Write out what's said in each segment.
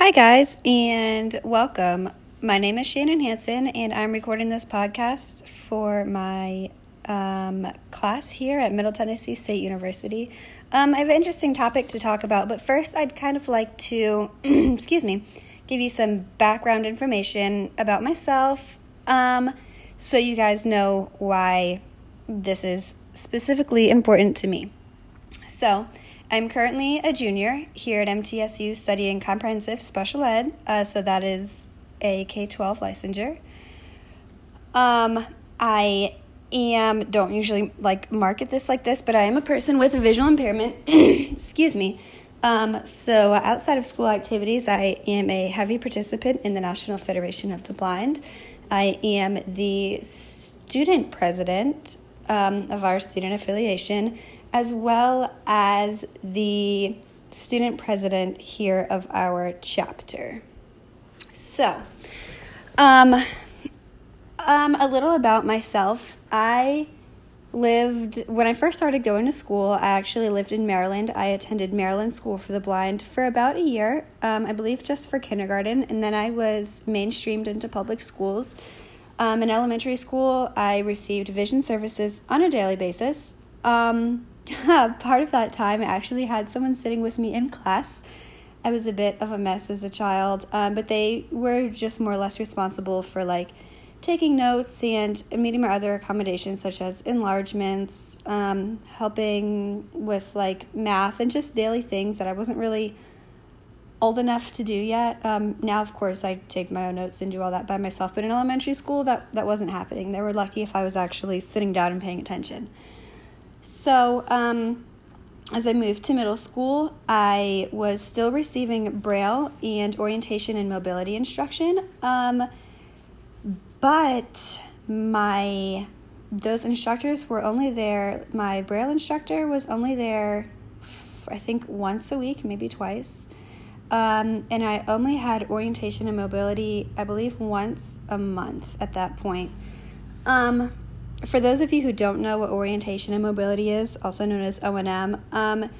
Hi, guys, and welcome. My name is Shannon Hanson, and I'm recording this podcast for my um, class here at Middle Tennessee State University. Um, I have an interesting topic to talk about, but first, I'd kind of like to, excuse me, give you some background information about myself um, so you guys know why this is specifically important to me. So, I'm currently a junior here at MTSU studying comprehensive special ed, uh, so that is a K 12 licensure. Um, I am, don't usually like market this like this, but I am a person with a visual impairment. Excuse me. Um, so, outside of school activities, I am a heavy participant in the National Federation of the Blind. I am the student president um, of our student affiliation as well as the student president here of our chapter. So, um, um, a little about myself. I lived, when I first started going to school, I actually lived in Maryland. I attended Maryland School for the Blind for about a year, um, I believe just for kindergarten, and then I was mainstreamed into public schools. Um, in elementary school, I received vision services on a daily basis. Um, part of that time, I actually had someone sitting with me in class. I was a bit of a mess as a child, um, but they were just more or less responsible for like taking notes and meeting my other accommodations, such as enlargements, um, helping with like math, and just daily things that I wasn't really old enough to do yet. Um, now, of course, I take my own notes and do all that by myself, but in elementary school, that, that wasn't happening. They were lucky if I was actually sitting down and paying attention. So, um, as I moved to middle school, I was still receiving Braille and orientation and mobility instruction. Um, but my those instructors were only there. My Braille instructor was only there, I think, once a week, maybe twice. Um, and I only had orientation and mobility, I believe, once a month at that point. Um, for those of you who don't know what orientation and mobility is, also known as O&M, um,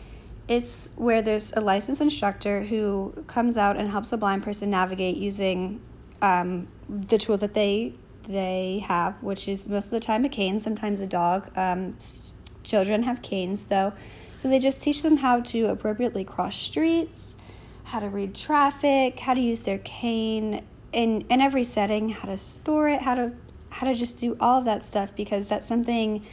it's where there's a licensed instructor who comes out and helps a blind person navigate using um, the tool that they they have, which is most of the time a cane, sometimes a dog. Um, children have canes though, so they just teach them how to appropriately cross streets, how to read traffic, how to use their cane in in every setting, how to store it, how to how to just do all of that stuff because that's something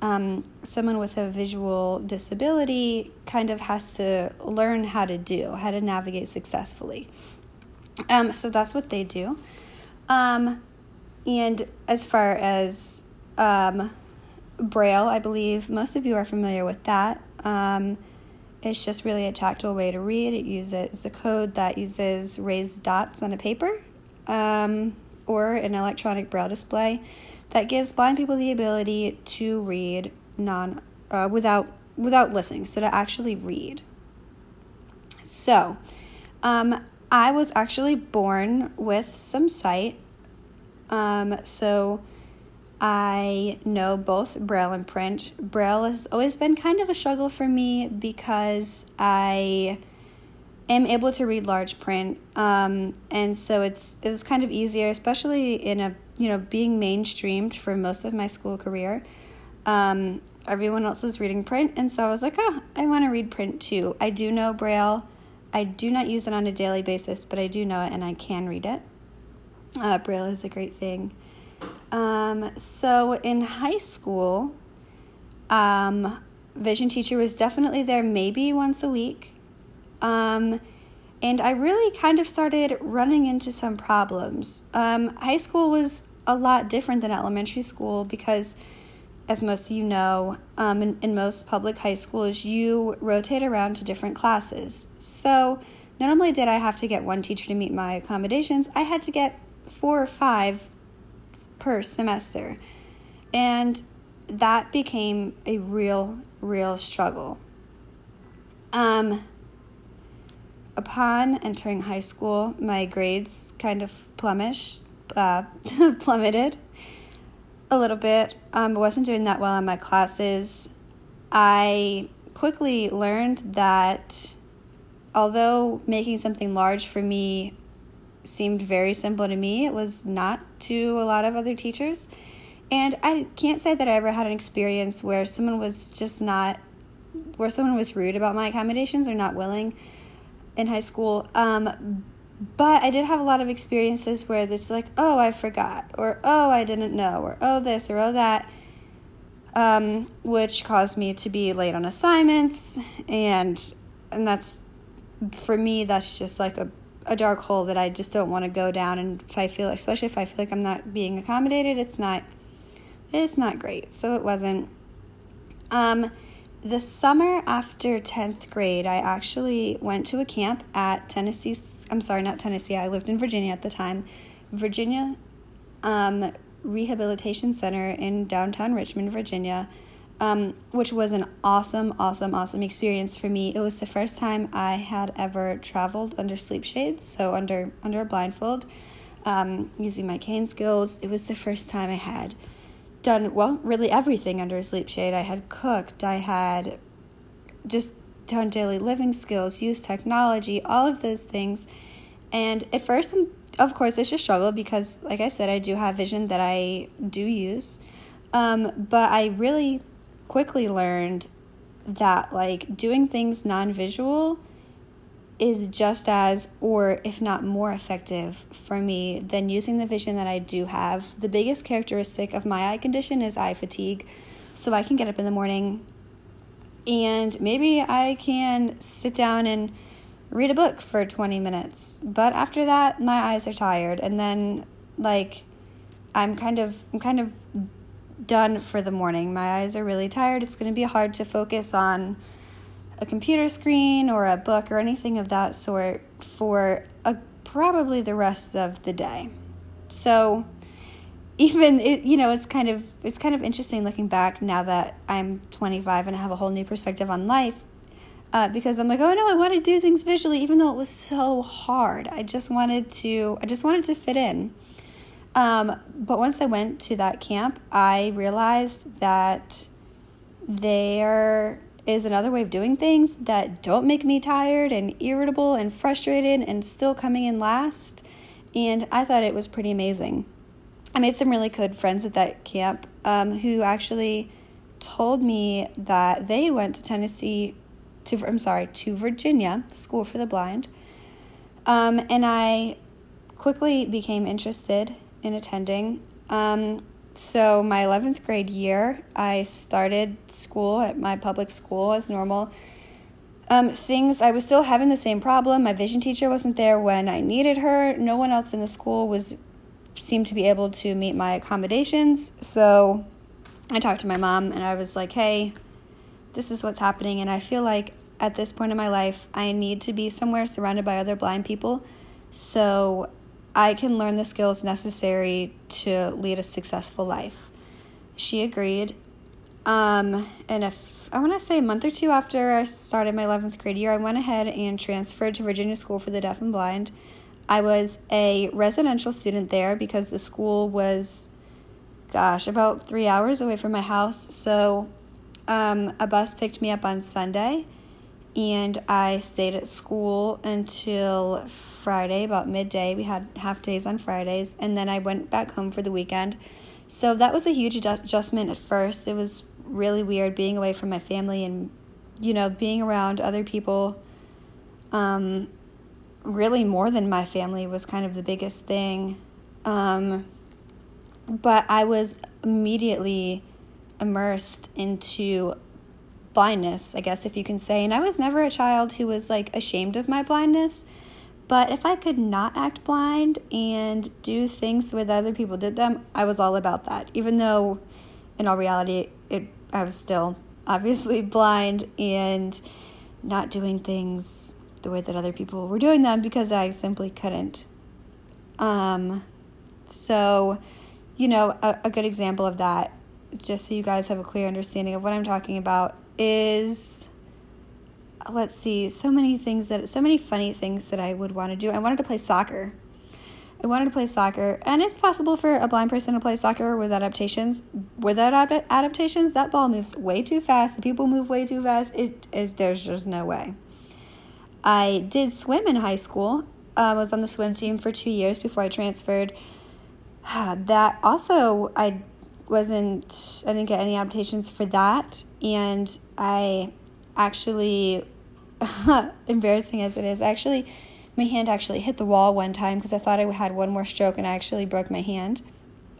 um, someone with a visual disability kind of has to learn how to do, how to navigate successfully. Um, so that's what they do. Um, and as far as um, Braille, I believe most of you are familiar with that. Um, it's just really a tactile way to read. It uses a code that uses raised dots on a paper. Um, or an electronic braille display that gives blind people the ability to read non uh, without without listening, so to actually read. So, um, I was actually born with some sight. Um, so I know both Braille and print. Braille has always been kind of a struggle for me because I am able to read large print, um, and so it's it was kind of easier, especially in a you know being mainstreamed for most of my school career. Um, everyone else was reading print, and so I was like, oh, I want to read print too. I do know Braille. I do not use it on a daily basis, but I do know it and I can read it. Uh, Braille is a great thing. Um, so in high school, um, vision teacher was definitely there maybe once a week. Um, and I really kind of started running into some problems. Um, high school was a lot different than elementary school because, as most of you know, um, in, in most public high schools, you rotate around to different classes. So, not only did I have to get one teacher to meet my accommodations, I had to get four or five per semester. And that became a real, real struggle. Um, upon entering high school, my grades kind of plummeted, uh, plummeted a little bit. Um, I wasn't doing that well in my classes. I quickly learned that although making something large for me seemed very simple to me, it was not to a lot of other teachers. And I can't say that I ever had an experience where someone was just not, where someone was rude about my accommodations or not willing in high school. Um, but I did have a lot of experiences where this like, oh, I forgot, or oh, I didn't know, or oh, this, or oh, that, um, which caused me to be late on assignments, and and that's for me, that's just like a a dark hole that I just don't want to go down. And if I feel, especially if I feel like I'm not being accommodated, it's not, it's not great. So it wasn't. Um, the summer after 10th grade, I actually went to a camp at Tennessee. I'm sorry, not Tennessee. I lived in Virginia at the time. Virginia um, Rehabilitation Center in downtown Richmond, Virginia, um, which was an awesome, awesome, awesome experience for me. It was the first time I had ever traveled under sleep shades, so under under a blindfold, um, using my cane skills. It was the first time I had done well, really everything under a sleep shade. I had cooked, I had just done daily living skills, used technology, all of those things. And at first, I'm, of course, it's a struggle because, like I said, I do have vision that I do use. Um, but I really quickly learned that, like, doing things non visual is just as, or if not more effective for me than using the vision that I do have. The biggest characteristic of my eye condition is eye fatigue. So I can get up in the morning and maybe I can sit down and read a book for 20 minutes. But after that, my eyes are tired and then like I'm kind of I'm kind of done for the morning. My eyes are really tired. It's going to be hard to focus on a computer screen or a book or anything of that sort for a, probably the rest of the day. So even it, you know it's kind of it's kind of interesting looking back now that I'm 25 and I have a whole new perspective on life uh, because I'm like oh no I want to do things visually even though it was so hard I just wanted to I just wanted to fit in um, but once I went to that camp I realized that there is another way of doing things that don't make me tired and irritable and frustrated and still coming in last. And I thought it was pretty amazing. I made some really good friends at that camp um, who actually told me that they went to Tennessee, to I'm sorry, to Virginia, School for the Blind. Um, and I quickly became interested in attending. Um, so, my 11th grade year, I started school at my public school as normal. Um, things, I was still having the same problem. My vision teacher wasn't there when I needed her. No one else in the school was seemed to be able to meet my accommodations. So, I talked to my mom and I was like, hey, this is what's happening. And I feel like at this point in my life, I need to be somewhere surrounded by other blind people. So I can learn the skills necessary to lead a successful life. She agreed. Um, and if I want to say a month or two after I started my 11th grade year, I went ahead and transferred to Virginia School for the Deaf and Blind. I was a residential student there because the school was, gosh, about three hours away from my house. So um, a bus picked me up on Sunday and I stayed at school until Friday, about midday. We had half days on Fridays, and then I went back home for the weekend. So that was a huge adjustment at first. It was really weird being away from my family and, you know, being around other people. Um, really, more than my family was kind of the biggest thing. Um, but I was immediately immersed into blindness, I guess, if you can say. And I was never a child who was like ashamed of my blindness. But if I could not act blind and do things the way that other people did them, I was all about that. Even though, in all reality, it I was still obviously blind and not doing things the way that other people were doing them because I simply couldn't. Um, so, you know, a, a good example of that, just so you guys have a clear understanding of what I'm talking about, is let's see, so many things that so many funny things that I would want to do. I wanted to play soccer. I wanted to play soccer, and it's possible for a blind person to play soccer with adaptations. Without adaptations, that ball moves way too fast. The people move way too fast. It is there's just no way. I did swim in high school. I was on the swim team for two years before I transferred. That also, I wasn't, I didn't get any adaptations for that. And I actually, embarrassing as it is, actually, my hand actually hit the wall one time because I thought I had one more stroke and I actually broke my hand.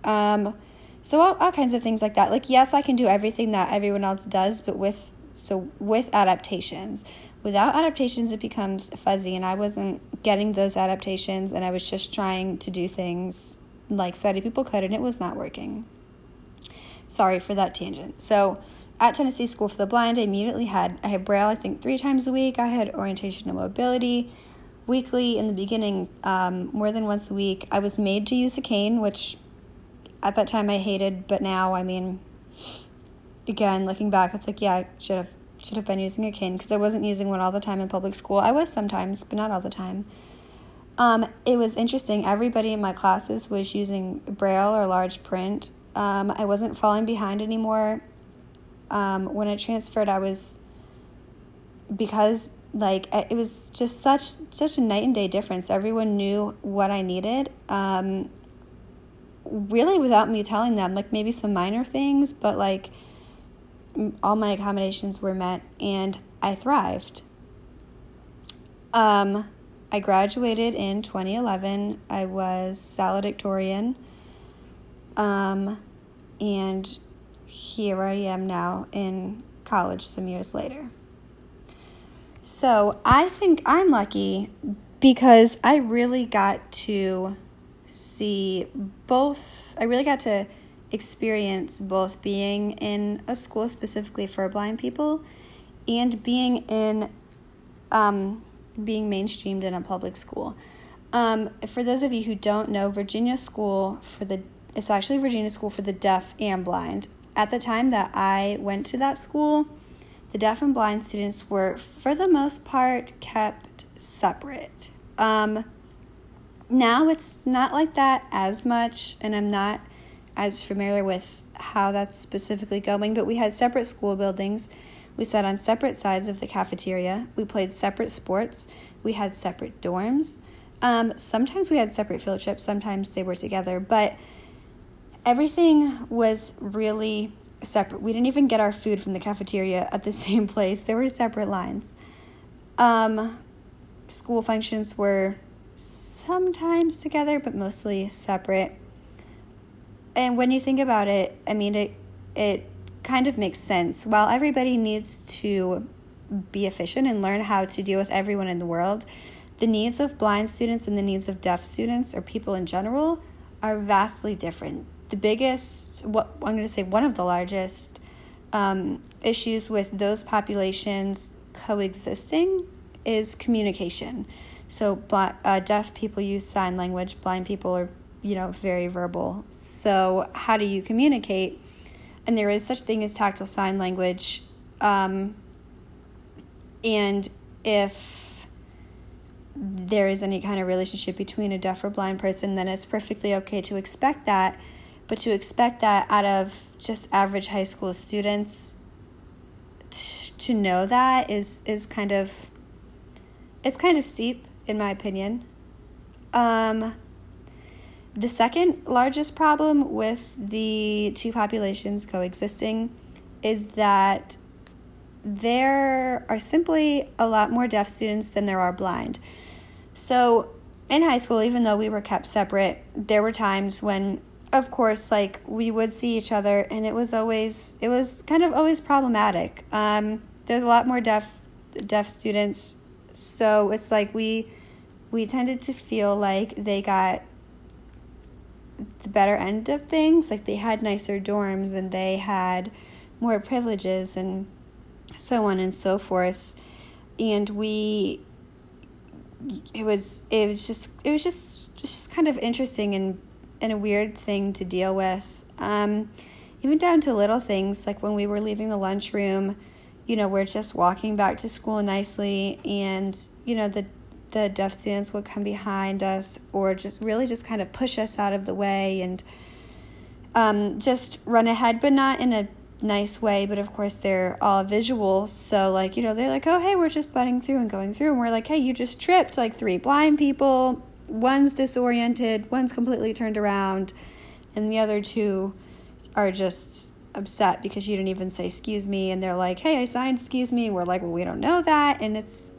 Um, so all, all kinds of things like that. Like yes, I can do everything that everyone else does, but with so with adaptations. Without adaptations, it becomes fuzzy, and I wasn't getting those adaptations, and I was just trying to do things like sighted people could, and it was not working. Sorry for that tangent. So, at Tennessee School for the Blind, I immediately had I had Braille. I think three times a week. I had orientation and mobility weekly in the beginning, um, more than once a week. I was made to use a cane, which at that time I hated, but now I mean, again looking back, it's like yeah, I should have should have been using a cane because I wasn't using one all the time in public school. I was sometimes, but not all the time. Um, it was interesting. Everybody in my classes was using Braille or large print. Um, I wasn't falling behind anymore. Um, when I transferred, I was because like it was just such such a night and day difference. Everyone knew what I needed. Um, really, without me telling them, like maybe some minor things, but like all my accommodations were met and I thrived. Um, I graduated in 2011. I was valedictorian. Um, and here I am now in college some years later. So I think I'm lucky because I really got to see both, I really got to experience both being in a school specifically for blind people and being in um, being mainstreamed in a public school. Um, for those of you who don't know, Virginia School for the it's actually Virginia School for the Deaf and Blind. At the time that I went to that school, the deaf and blind students were, for the most part, kept separate. Um, now it's not like that as much, and I'm not as familiar with how that's specifically going, but we had separate school buildings. We sat on separate sides of the cafeteria. We played separate sports. We had separate dorms. Um, sometimes we had separate field trips, sometimes they were together, but everything was really separate. We didn't even get our food from the cafeteria at the same place, there were separate lines. Um, school functions were sometimes together, but mostly separate and when you think about it, I mean it it kind of makes sense. While everybody needs to be efficient and learn how to deal with everyone in the world, the needs of blind students and the needs of deaf students or people in general are vastly different. The biggest, what I'm going to say, one of the largest um, issues with those populations coexisting is communication. So, black, uh, deaf people use sign language, blind people are you know, very verbal. So, how do you communicate? And there is such thing as tactile sign language. Um, and if there is any kind of relationship between a deaf or blind person, then it's perfectly okay to expect that. But to expect that out of just average high school students t- to know that is is kind of it's kind of steep in my opinion. Um, the second largest problem with the two populations coexisting is that there are simply a lot more deaf students than there are blind. So, in high school, even though we were kept separate, there were times when, of course, like we would see each other, and it was always, it was kind of always problematic. Um, there's a lot more deaf, deaf students, so it's like we, we tended to feel like they got the better end of things. Like they had nicer dorms and they had more privileges and so on and so forth. And we it was it was just it was just just kind of interesting and and a weird thing to deal with. Um, even down to little things like when we were leaving the lunchroom, you know, we're just walking back to school nicely and you know the the deaf students would come behind us or just really just kind of push us out of the way and um, just run ahead, but not in a nice way, but of course they're all visual. So, like, you know, they're like, oh, hey, we're just butting through and going through. And we're like, hey, you just tripped like three blind people. One's disoriented, one's completely turned around, and the other two are just upset because you didn't even say excuse me. And they're like, hey, I signed excuse me. We're like, well, we don't know that. And it's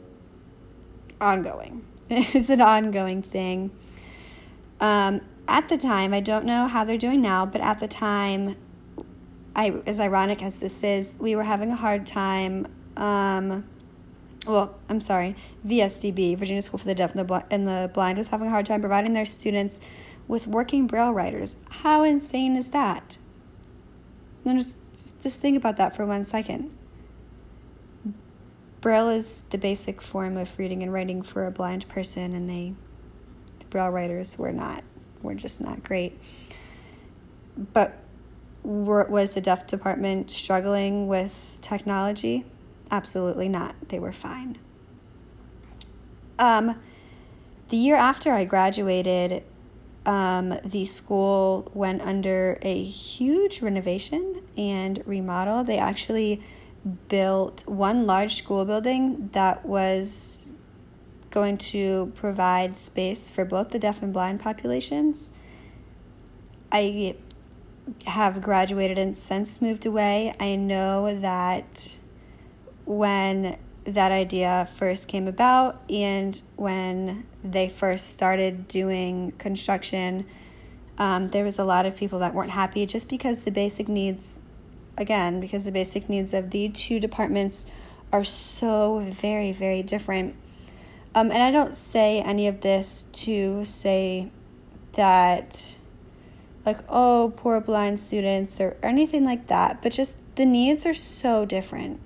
ongoing, it's an ongoing thing. Um, at the time, I don't know how they're doing now, but at the time, I, as ironic as this is, we were having a hard time. Um, well, I'm sorry, VSDB, Virginia School for the Deaf and the, Bl- and the Blind, was having a hard time providing their students with working braille writers. How insane is that? Then just just think about that for one second. Braille is the basic form of reading and writing for a blind person, and they, the braille writers, were not, were just not great. But was the deaf department struggling with technology? Absolutely not. They were fine. Um, the year after I graduated, um, the school went under a huge renovation and remodel. They actually built one large school building that was going to provide space for both the deaf and blind populations. I have graduated and since moved away, I know that when that idea first came about and when they first started doing construction, um, there was a lot of people that weren't happy just because the basic needs, again, because the basic needs of the two departments are so very, very different. Um, and I don't say any of this to say that like, oh, poor blind students or, or anything like that, but just the needs are so different.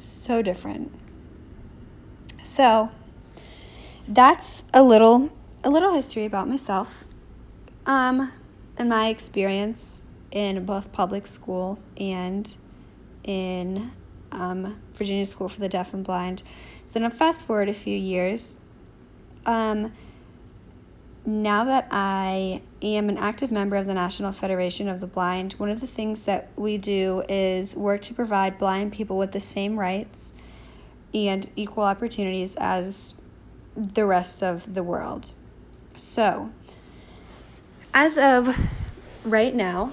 So different. So that's a little a little history about myself. Um and my experience in both public school and in um, Virginia School for the Deaf and Blind. So now fast forward a few years. Um, now that I am an active member of the National Federation of the Blind, one of the things that we do is work to provide blind people with the same rights and equal opportunities as the rest of the world. So, as of right now,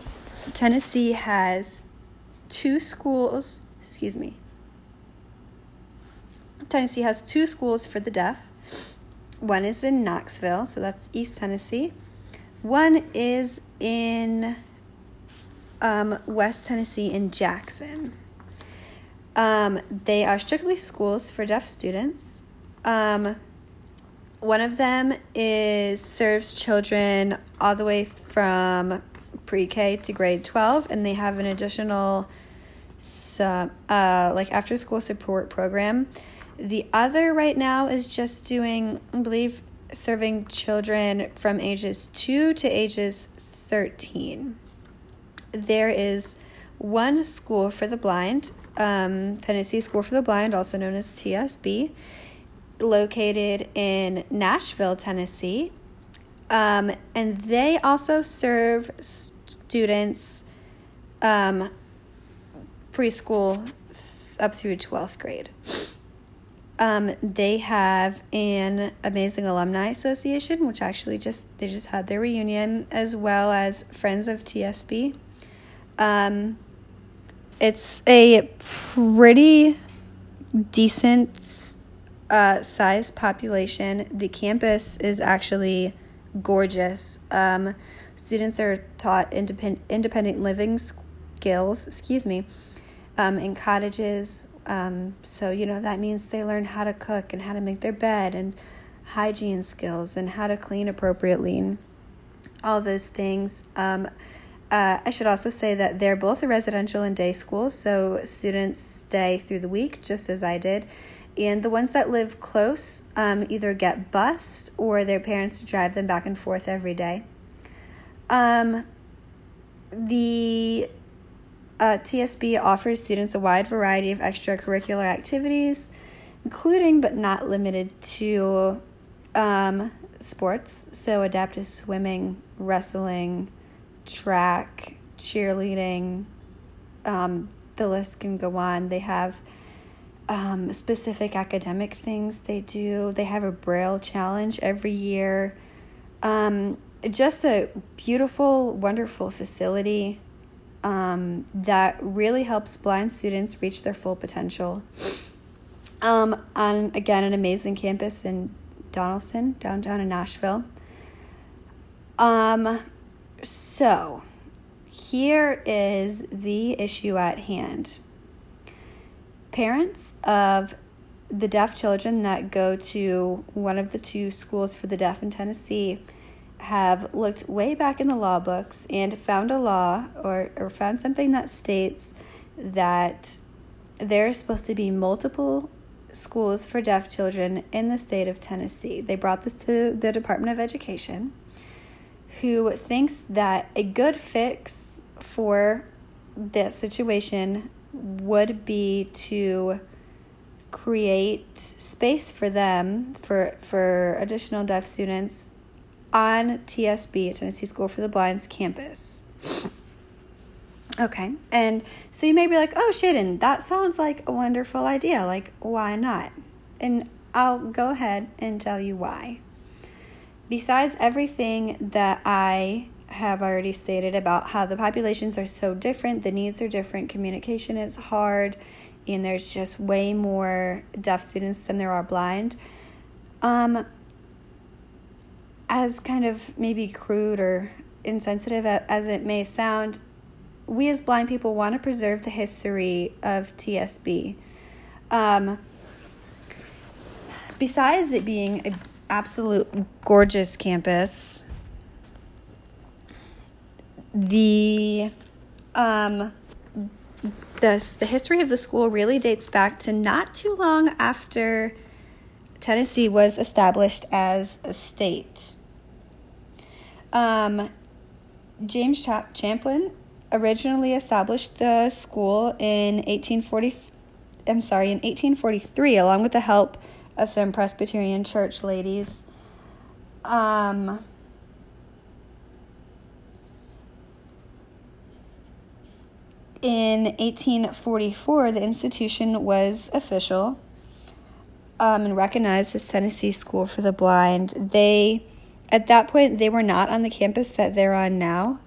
Tennessee has two schools, excuse me. Tennessee has two schools for the deaf one is in Knoxville, so that's East Tennessee. One is in um, West Tennessee in Jackson. Um, they are strictly schools for deaf students. Um, one of them is serves children all the way from pre-K to grade 12 and they have an additional uh, like after school support program the other right now is just doing, I believe, serving children from ages 2 to ages 13. There is one school for the blind, um, Tennessee School for the Blind, also known as TSB, located in Nashville, Tennessee. Um, and they also serve students um, preschool up through 12th grade. Um, they have an amazing alumni association, which actually just they just had their reunion, as well as Friends of TSB. Um, it's a pretty decent uh, size population. The campus is actually gorgeous. Um, students are taught independent independent living skills. Excuse me, um, in cottages um, so, you know, that means they learn how to cook and how to make their bed and hygiene skills and how to clean appropriately and all those things. Um, uh, I should also say that they're both a residential and day school, so students stay through the week just as I did. And the ones that live close um, either get bused or their parents drive them back and forth every day. Um, the uh, TSB offers students a wide variety of extracurricular activities, including but not limited to um, sports, so adaptive swimming, wrestling, track, cheerleading, Um, the list can go on. They have um, specific academic things they do. They have a Braille challenge every year. Um, just a beautiful, wonderful facility um, that really helps blind students reach their full potential. Um, on again, an amazing campus in Donelson, downtown in Nashville. Um, so here is the issue at hand. Parents of the deaf children that go to one of the two schools for the deaf in Tennessee have looked way back in the law books and found a law or, or found something that states that there's supposed to be multiple schools for deaf children in the state of Tennessee. They brought this to the Department of Education, who thinks that a good fix for that situation would be to create space for them for for additional deaf students on TSB, Tennessee School for the Blind's campus. Okay, and so you may be like, oh, Shaden, that sounds like a wonderful idea. Like, why not? And I'll go ahead and tell you why. Besides everything that I have already stated about how the populations are so different, the needs are different, communication is hard, and there's just way more deaf students than there are blind. Um, as kind of maybe crude or insensitive as it may sound, we as blind people want to preserve the history of TSB. Um, besides it being an absolute gorgeous campus, the um, the, the history of the school really dates back to not too long after Tennessee was established as a state. Um, James Chap- Champlin originally established the school in 1840 I'm sorry, in 1843 along with the help of some Presbyterian church ladies. Um, in 1844, the institution was official um, and recognized as Tennessee School for the Blind. They, at that point, they were not on the campus that they're on now.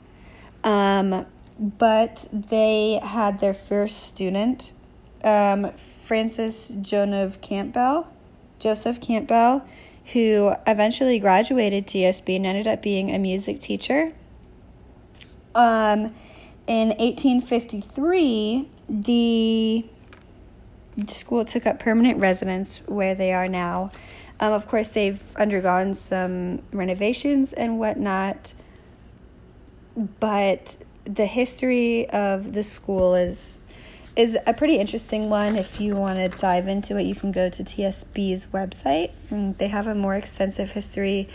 Um, but they had their first student, um, Francis Joseph Campbell, Joseph Campbell, who eventually graduated TSB and ended up being a music teacher. Um, in 1853, the, the school took up permanent residence where they are now. Um, of course, they've undergone some renovations and whatnot, but the history of the school is is a pretty interesting one. If you want to dive into it, you can go to TSB's website. They have a more extensive history.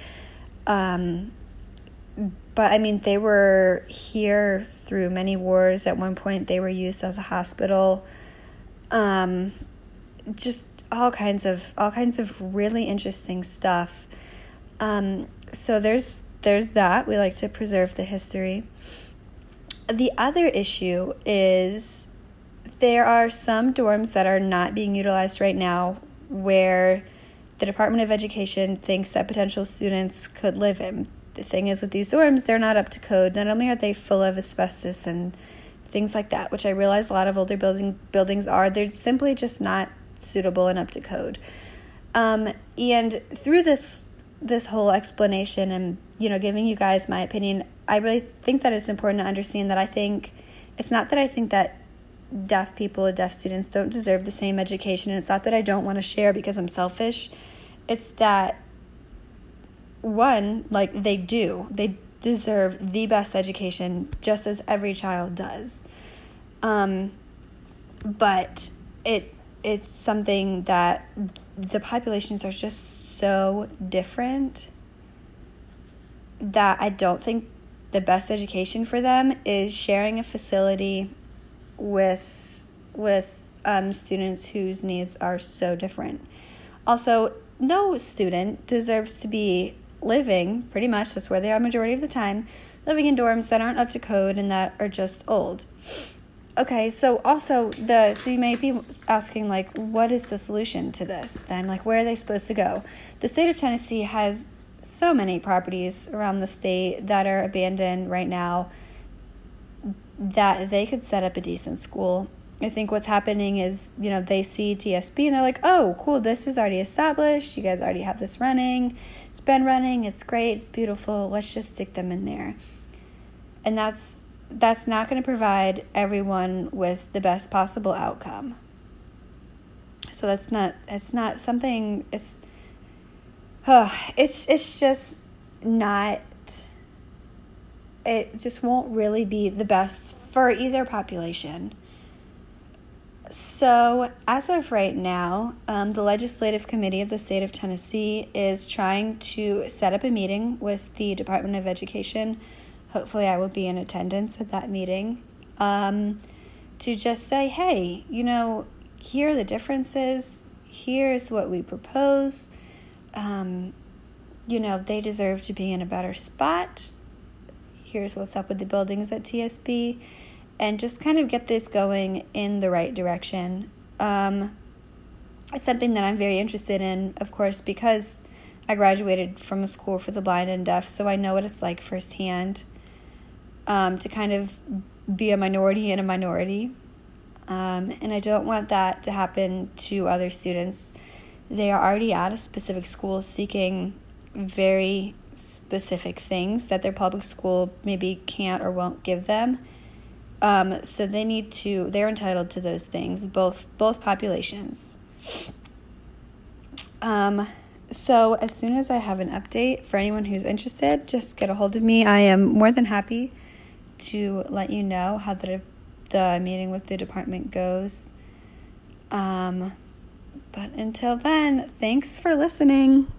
Um, but I mean, they were here through many wars. At one point, they were used as a hospital. Um, just all kinds of all kinds of really interesting stuff. Um, so there's there's that. We like to preserve the history. The other issue is there are some dorms that are not being utilized right now where the Department of Education thinks that potential students could live in. The thing is, with these dorms, they're not up to code. Not only are they full of asbestos and things like that, which I realize a lot of older buildings buildings are, they're simply just not suitable and up to code. Um, and through this this whole explanation and you know giving you guys my opinion i really think that it's important to understand that i think it's not that i think that deaf people deaf students don't deserve the same education and it's not that i don't want to share because i'm selfish. It's that one like they do. They deserve the best education just as every child does. Um, but it it's something that the populations are just so different that I don't think the best education for them is sharing a facility with with um, students whose needs are so different. Also, no student deserves to be living pretty much that's where they are majority of the time living in dorms that aren't up to code and that are just old okay, so also the so you may be asking like, what is the solution to this? Then like, where are they supposed to go? The state of Tennessee has so many properties around the state that are abandoned right now that they could set up a decent school. I think what's happening is, you know, they see TSB and they're like, oh, cool, this is already established. You guys already have this running. It's been running. It's great. It's beautiful. Let's just stick them in there. And that's that's not going to provide everyone with the best possible outcome. So that's not it's not something it's uh, it's it's just not it just won't really be the best for either population. So, as of right now, um, the Legislative Committee of the State of Tennessee is trying to set up a meeting with the Department of Education. Hopefully, I will be in attendance at that meeting um, to just say, hey, you know, here are the differences, here's what we propose. Um, you know, they deserve to be in a better spot. Here's what's up with the buildings at TSB and just kind of get this going in the right direction. Um, it's something that I'm very interested in, of course, because I graduated from a school for the blind and deaf, so I know what it's like firsthand um, to kind of be a minority in a minority. Um, and I don't want that to happen to other students. They are already at a specific school seeking very specific things that their public school maybe can't or won't give them. Um, so they need to they're entitled to those things, both both populations. Um, so as soon as I have an update for anyone who's interested, just get a hold of me. I am more than happy to let you know how the the meeting with the department goes. Um, but until then, thanks for listening.